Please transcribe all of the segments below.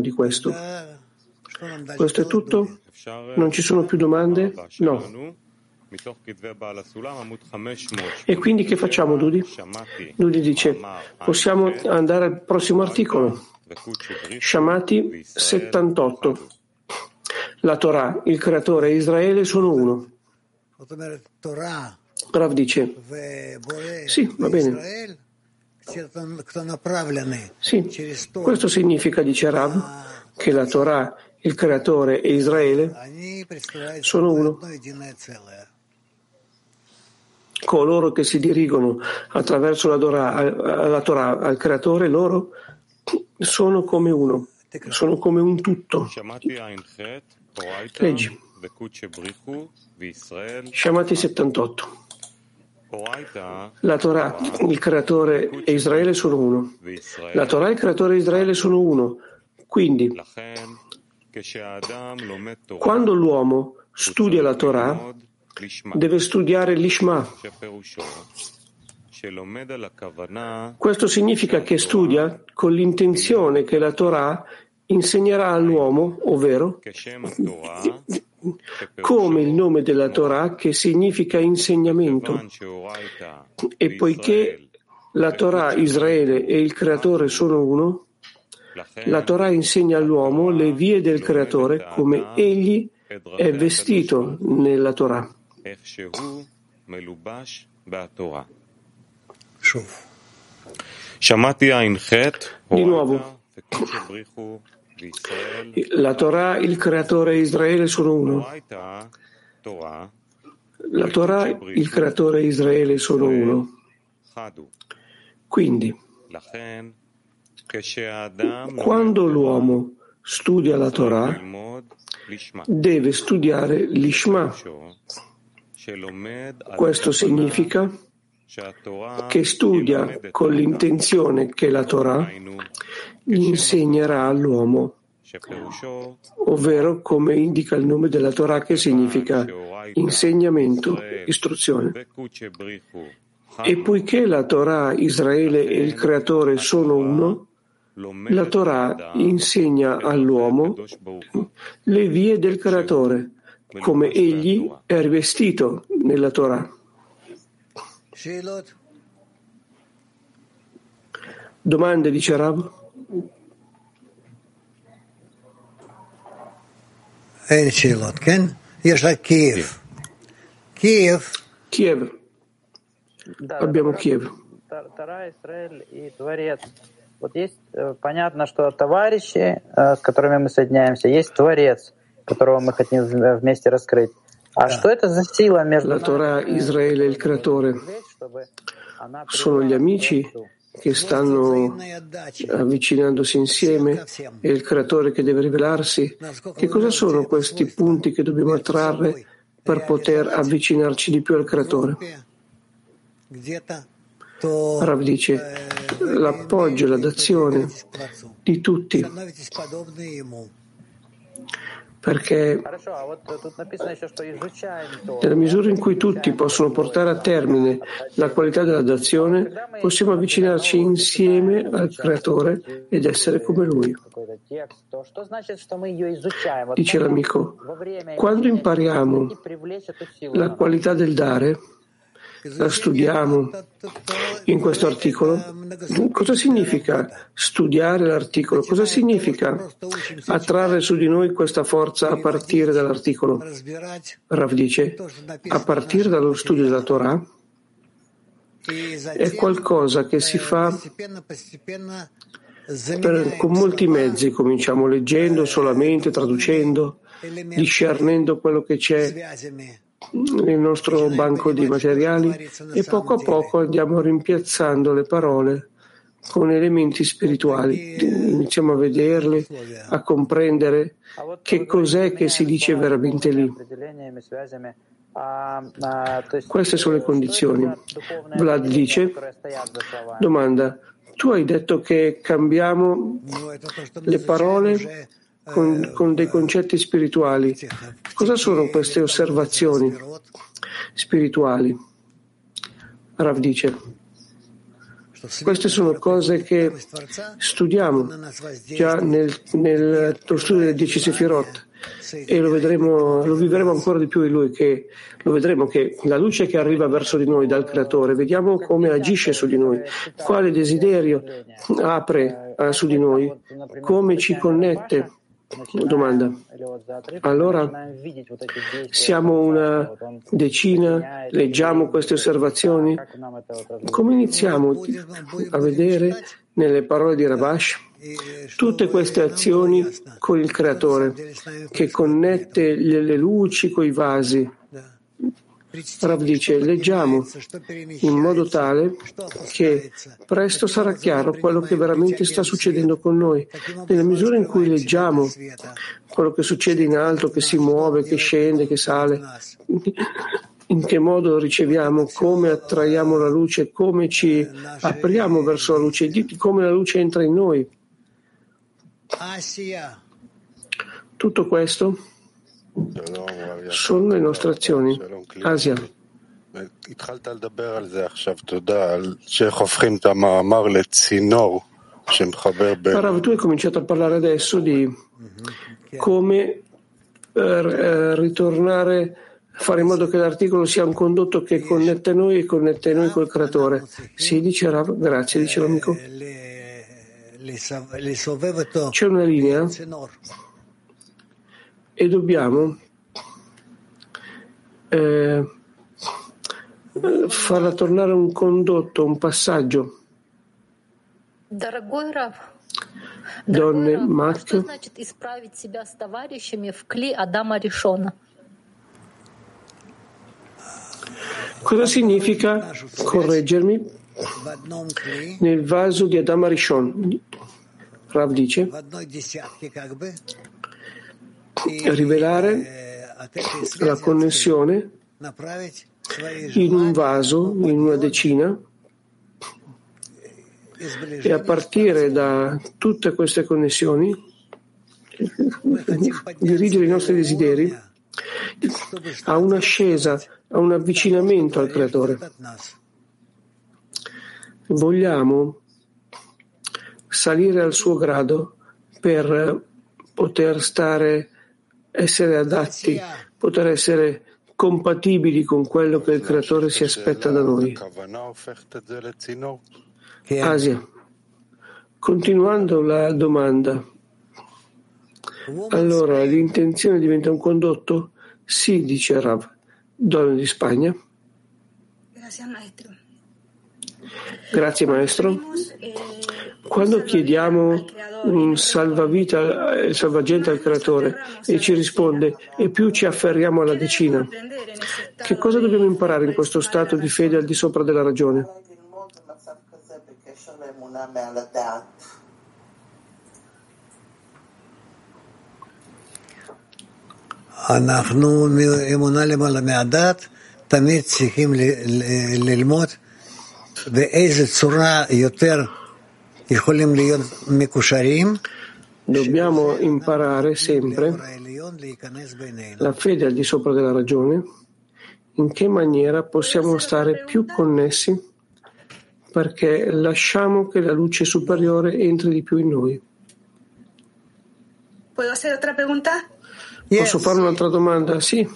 di questo. Questo è tutto? Non ci sono più domande? No. E quindi che facciamo, Dudi? Dudi dice, possiamo andare al prossimo articolo. Shamati 78. La Torah, il creatore e Israele sono uno. Rav dice, sì, va bene. Sì, questo significa, dice Rav, che la Torah, il creatore e Israele sono uno coloro che si dirigono attraverso la Torah, la Torah al creatore, loro sono come uno, sono come un tutto. Leggi. Shamati 78. La Torah, il creatore e Israele sono uno. La Torah e il creatore e Israele sono uno. Quindi, quando l'uomo studia la Torah, deve studiare l'Ishma. Questo significa che studia con l'intenzione che la Torah insegnerà all'uomo, ovvero come il nome della Torah che significa insegnamento. E poiché la Torah, Israele e il Creatore sono uno, la Torah insegna all'uomo le vie del Creatore come egli è vestito nella Torah. Di nuovo, la Torah, il creatore Israele sono uno. La Torah, il creatore Israele sono uno. Quindi, quando l'uomo studia la Torah, deve studiare l'Ishma. Questo significa che studia con l'intenzione che la Torah insegnerà all'uomo, ovvero come indica il nome della Torah che significa insegnamento, istruzione. E poiché la Torah, Israele e il Creatore sono uno, la Torah insegna all'uomo le vie del Creatore, come egli è rivestito nella Torah. Domande, dice Rab? יש רק קייב. קייב. Kiev. Abbiamo Kiev. Тара, Израиль и Творец. Вот есть э, понятно, что товарищи, э, с которыми мы соединяемся, есть Творец, которого мы хотим вместе раскрыть. А что это за сила между La Torah, Israele e il Creatore sono gli amici che stanno avvicinandosi insieme e il Creatore che deve rivelarsi. Che cosa sono questi punti che dobbiamo attrarre per poter avvicinarci di più al Creatore? Rav dice l'appoggio, la dazione di tutti perché nella misura in cui tutti possono portare a termine la qualità della dazione, possiamo avvicinarci insieme al Creatore ed essere come Lui. Dice l'amico, quando impariamo la qualità del dare, studiamo in questo articolo. Cosa significa studiare l'articolo? Cosa significa attrarre su di noi questa forza a partire dall'articolo? Rav dice, a partire dallo studio della Torah è qualcosa che si fa per, con molti mezzi, cominciamo leggendo solamente, traducendo, discernendo quello che c'è nel nostro banco di materiali e poco a poco andiamo rimpiazzando le parole con elementi spirituali. Iniziamo a vederle, a comprendere che cos'è che si dice veramente lì. Queste sono le condizioni. Vlad dice, domanda, tu hai detto che cambiamo le parole con, con dei concetti spirituali. Cosa sono queste osservazioni spirituali? Rav dice Queste sono cose che studiamo già nel, nel studio del 10 Sefirot e lo, vedremo, lo vivremo ancora di più in lui, che lo vedremo che la luce che arriva verso di noi dal Creatore, vediamo come agisce su di noi, quale desiderio apre uh, su di noi, come ci connette. Domanda. Allora siamo una decina, leggiamo queste osservazioni. Come iniziamo a vedere nelle parole di Rabash tutte queste azioni con il Creatore che connette le luci con i vasi. Rav dice, leggiamo in modo tale che presto sarà chiaro quello che veramente sta succedendo con noi. Nella misura in cui leggiamo quello che succede in alto, che si muove, che scende, che sale, in che modo riceviamo, come attraiamo la luce, come ci apriamo verso la luce, come la luce entra in noi. Tutto questo sono le nostre azioni. Asia. Parav, tu hai cominciato a parlare adesso di come eh, ritornare, fare in modo che l'articolo sia un condotto che connette noi e connette noi col creatore. Sì, dice Rav, grazie, dice l'amico. C'è una linea e dobbiamo eh, farla tornare un condotto, un passaggio. Donne Mac. Cosa significa correggermi nel vaso di Adama Rishon? Rav dice rivelare la connessione in un vaso, in una decina, e a partire da tutte queste connessioni dirigere i nostri desideri a un'ascesa, a un avvicinamento al Creatore. Vogliamo salire al suo grado per poter stare essere adatti, poter essere compatibili con quello che il Creatore si aspetta da noi. Asia, continuando la domanda, allora l'intenzione diventa un condotto? Sì, dice Rav, donna di Spagna. Grazie maestro. Quando chiediamo un salvavita, eh, salvagente al creatore e ci risponde e più ci afferriamo alla decina, che cosa dobbiamo imparare in questo stato di fede al di sopra della ragione? אנחנו אמונה למעלה מהדת, תמיד צריכים ללמוד באיזה צורה יותר Dobbiamo imparare sempre la fede al di sopra della ragione, in che maniera possiamo stare più connessi perché lasciamo che la luce superiore entri di più in noi. Posso fare un'altra domanda? Sì.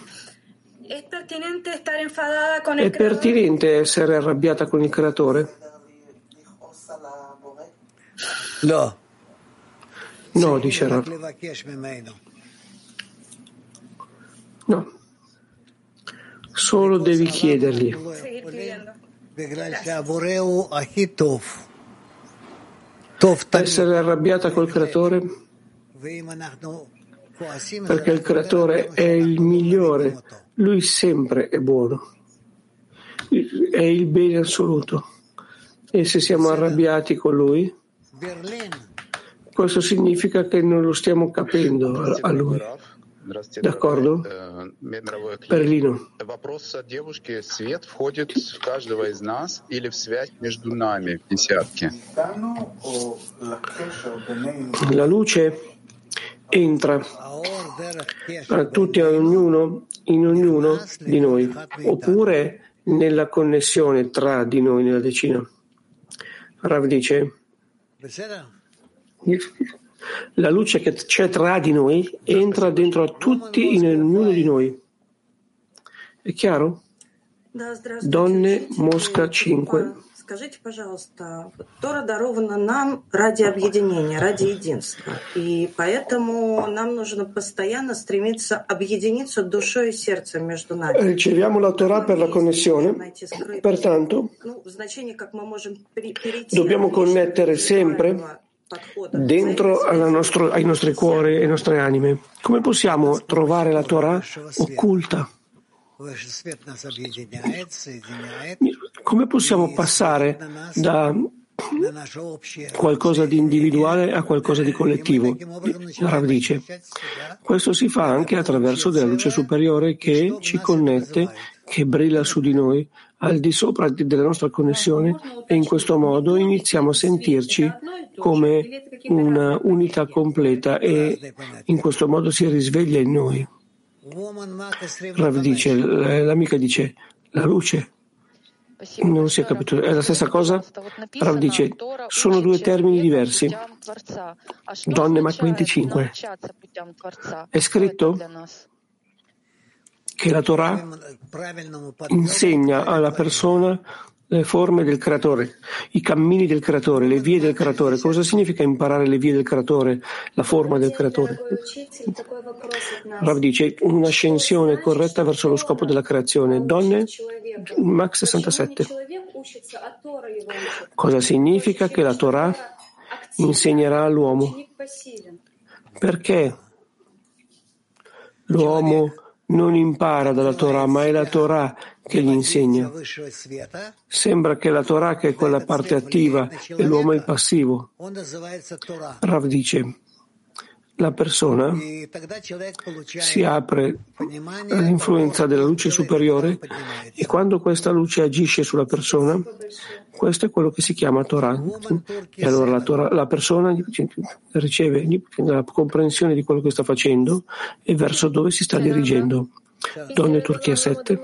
È pertinente essere arrabbiata con il creatore? No. No, dice Rav. No. Solo devi chiedergli. Essere arrabbiata col creatore perché il creatore è il migliore, lui sempre è buono, è il bene assoluto. E se siamo arrabbiati con lui, questo significa che non lo stiamo capendo a lui. D'accordo? Berlino. La luce entra a tutti, a ognuno, in ognuno di noi, oppure nella connessione tra di noi nella decina. Rav dice, la luce che c'è tra di noi entra dentro a tutti in ognuno di noi. È chiaro? Donne Mosca 5. Скажите, пожалуйста, Тора дарована нам ради объединения, ради единства. И поэтому нам нужно постоянно стремиться объединиться душой и сердцем между нами. Riceviamo la Torah per la connessione, pertanto dobbiamo connettere sempre dentro nostro, ai nostri cuori e alle nostre anime. Come possiamo trovare la Torah occulta? Come possiamo passare da qualcosa di individuale a qualcosa di collettivo? Rav dice, questo si fa anche attraverso della luce superiore che ci connette, che brilla su di noi, al di sopra della nostra connessione e in questo modo iniziamo a sentirci come una unità completa e in questo modo si risveglia in noi. Rav dice, l'amica dice, la luce. Non si è capito, è la stessa cosa? Rav dice, sono due termini diversi. Donne Mach 25. È scritto che la Torah insegna alla persona le forme del creatore, i cammini del creatore, le vie del creatore. Cosa significa imparare le vie del creatore, la forma del creatore? Rav dice un'ascensione corretta verso lo scopo della creazione. Donne, Max 67. Cosa significa che la Torah insegnerà all'uomo? Perché l'uomo non impara dalla Torah, ma è la Torah che gli insegna. Sembra che la Torah che è quella parte attiva e l'uomo è passivo. Rav dice, la persona si apre all'influenza della luce superiore e quando questa luce agisce sulla persona, questo è quello che si chiama Torah. E allora la, Torah, la persona riceve la comprensione di quello che sta facendo e verso dove si sta dirigendo. Donne Turchia 7.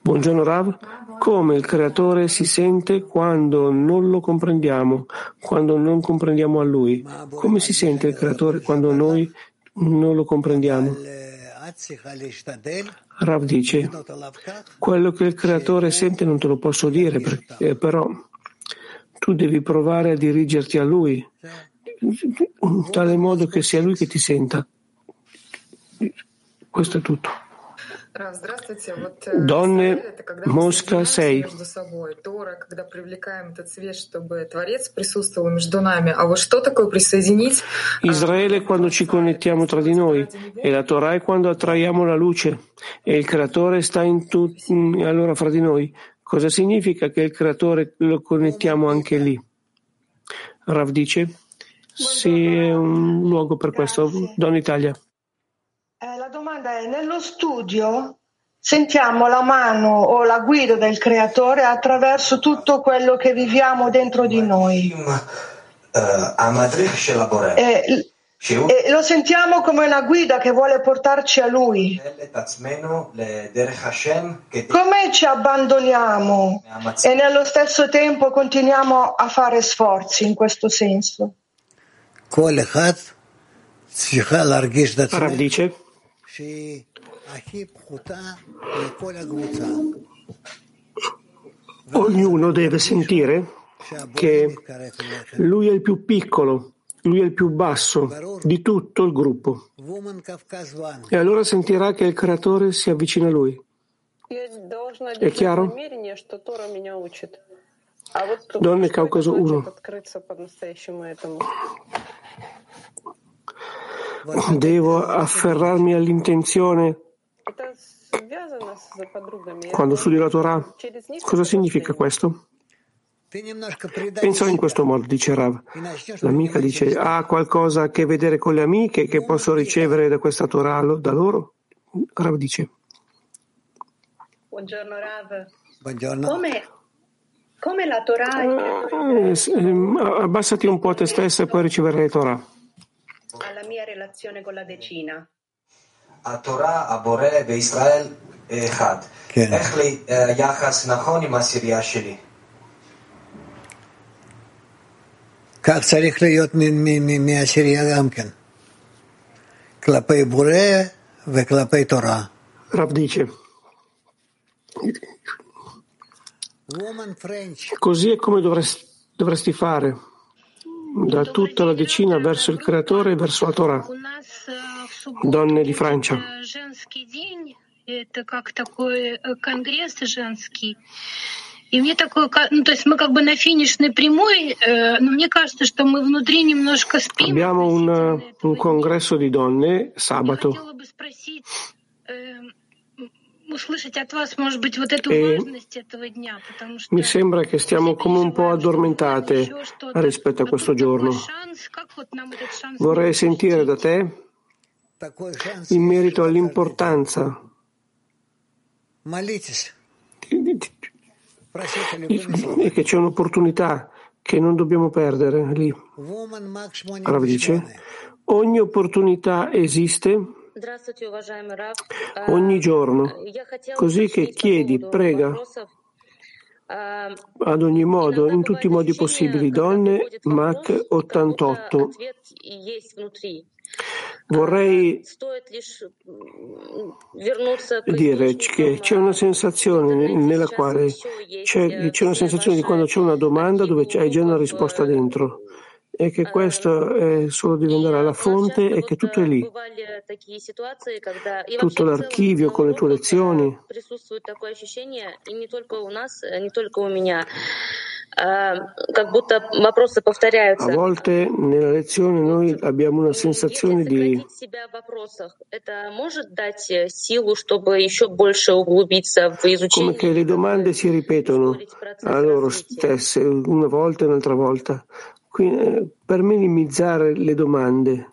Buongiorno Rav, come il creatore si sente quando non lo comprendiamo, quando non comprendiamo a lui? Come si sente il creatore quando noi non lo comprendiamo? Rav dice, quello che il creatore sente non te lo posso dire, perché, però tu devi provare a dirigerti a lui, in tale modo che sia lui che ti senta. Questo è tutto. Donne, Mosca 6. Israele quando ci connettiamo tra di noi e la Torah è quando attraiamo la luce e il creatore sta in tutti, allora fra di noi. Cosa significa che il creatore lo connettiamo anche lì? Rav dice, sì, è un luogo per questo. Don Italia. Eh, nello studio sentiamo la mano o la guida del creatore attraverso tutto quello che viviamo dentro di noi. E, e lo sentiamo come una guida che vuole portarci a lui. Come ci abbandoniamo e nello stesso tempo continuiamo a fare sforzi in questo senso? Rav dice Ognuno deve sentire che lui è il più piccolo, lui è il più basso di tutto il gruppo. E allora sentirà che il creatore si avvicina a lui. È chiaro? Donne Caucaso 1. Devo afferrarmi all'intenzione quando studio la Torah. Cosa significa questo? Pensa in questo modo, dice Rav. L'amica dice, ha qualcosa a che vedere con le amiche che posso ricevere da questa Torah da loro? Rav dice. Buongiorno Rav. Buongiorno. Come, come la Torah... Eh, abbassati un po' te stessa e poi riceverai la Torah alla mia relazione con la decina. כן. כך צריך להיות מהעשירייה גם כן, כלפי בורא וכלפי תורה. רב דיצ'ה. Così è come dovresti, dovresti fare da tutta la decina verso il creatore e verso la Torah. Donne di Francia. Это как такой конгресс женский. И мне такое, ну, то есть мы как бы на финишной прямой, э, но мне кажется, что мы внутри немножко спим. Abbiamo un, un congresso di donne sabato. Я хотела бы спросить, э, услышать от вас, может быть, вот эту e важность этого дня, потому что... Mi sembra che stiamo come un po' addormentate rispetto a questo giorno. Vorrei sentire da te in merito all'importanza e che c'è un'opportunità che non dobbiamo perdere lì. Rav dice, ogni opportunità esiste ogni giorno, così che chiedi, prega. ad ogni modo, in tutti i modi possibili, donne, Mach 88. Vorrei dire che c'è una sensazione nella quale c'è, c'è una sensazione di quando c'è una domanda dove hai già una risposta dentro e che questo è solo diventerà la fonte e che tutto è lì. Tutto l'archivio con le tue lezioni. A volte nella lezione noi abbiamo una sensazione di come che le domande si ripetono a loro stesse una volta e un'altra volta. Quindi, per minimizzare le domande,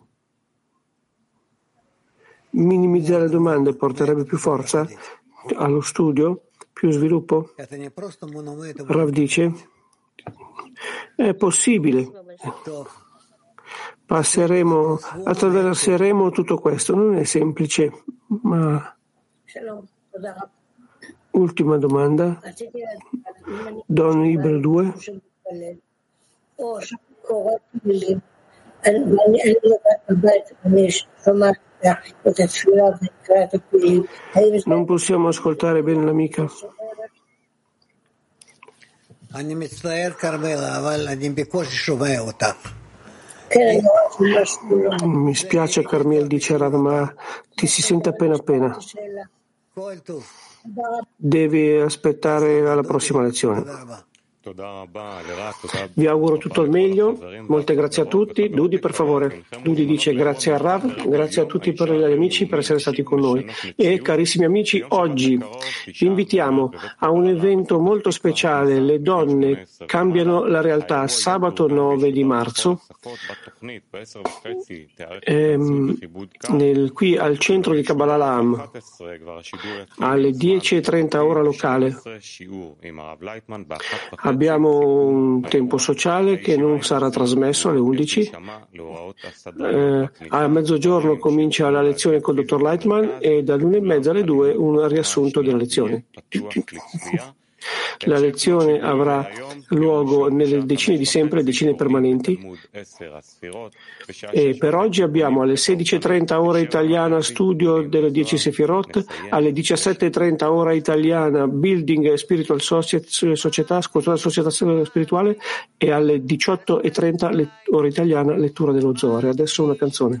minimizzare le domande porterebbe più forza allo studio, più sviluppo? Rav dice è possibile. Passeremo, attraverseremo tutto questo. Non è semplice, ma. Ultima domanda. Don Ibero 2. Non possiamo ascoltare bene l'amica. Mi spiace Carmiel dice Rav, ma ti si sente appena appena. Devi aspettare alla prossima lezione. Vi auguro tutto il meglio, molte grazie a tutti. Dudi, per favore. Dudi dice grazie a Rav, grazie a tutti per gli amici per essere stati con noi. E carissimi amici, oggi vi invitiamo a un evento molto speciale. Le donne cambiano la realtà sabato 9 di marzo, ehm, nel, qui al centro di Kabbalah alle 10.30 ora locale. Abbiamo un tempo sociale che non sarà trasmesso alle 11. Eh, a mezzogiorno comincia la lezione col dottor Lightman e dall'una e mezza alle due un riassunto della lezione. La lezione avrà luogo nelle decine di sempre, decine permanenti. E per oggi abbiamo alle 16.30 ora italiana studio delle 10 Sefirot, alle 17.30 ora italiana Building Spiritual Società, Scultura Società Spirituale e alle 18.30 ora italiana lettura dello Zohar. Adesso una canzone.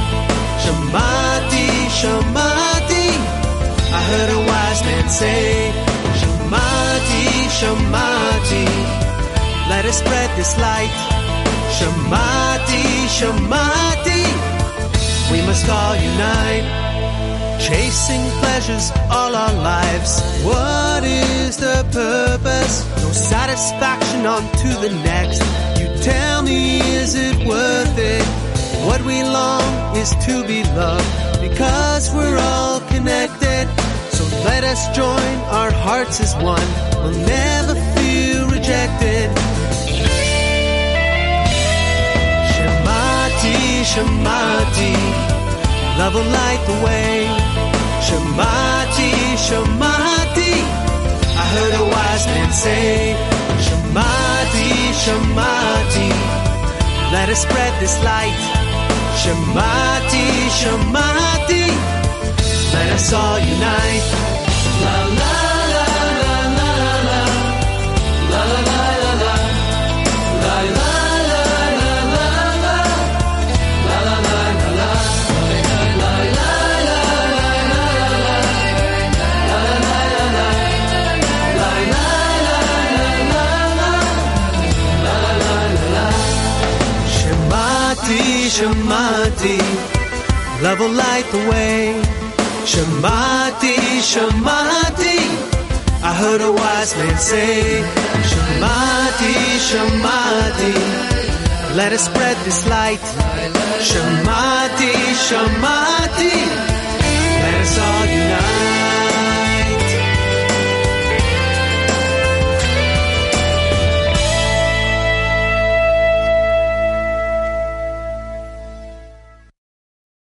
Shamati, Shamati. I heard a wise man say, Shamati, Shamati. Let us spread this light. Shamati, Shamati, we must all unite. Chasing pleasures all our lives. What is the purpose? No satisfaction on to the next. You tell me, is it worth it? What we long is to be loved because we're all connected. So let us join our hearts as one. We'll never feel rejected. Shamati, Shamati, love will light the way. Shamati, Shamati. I heard a wise man say, Shamati, Shamati. Let us spread this light. Shamati, Shamati. Let us all unite. Shamati, love will light the way. Shamati, Shamati, I heard a wise man say. Shamati, Shamati, let us spread this light. Shamati, Shamati, let us all unite.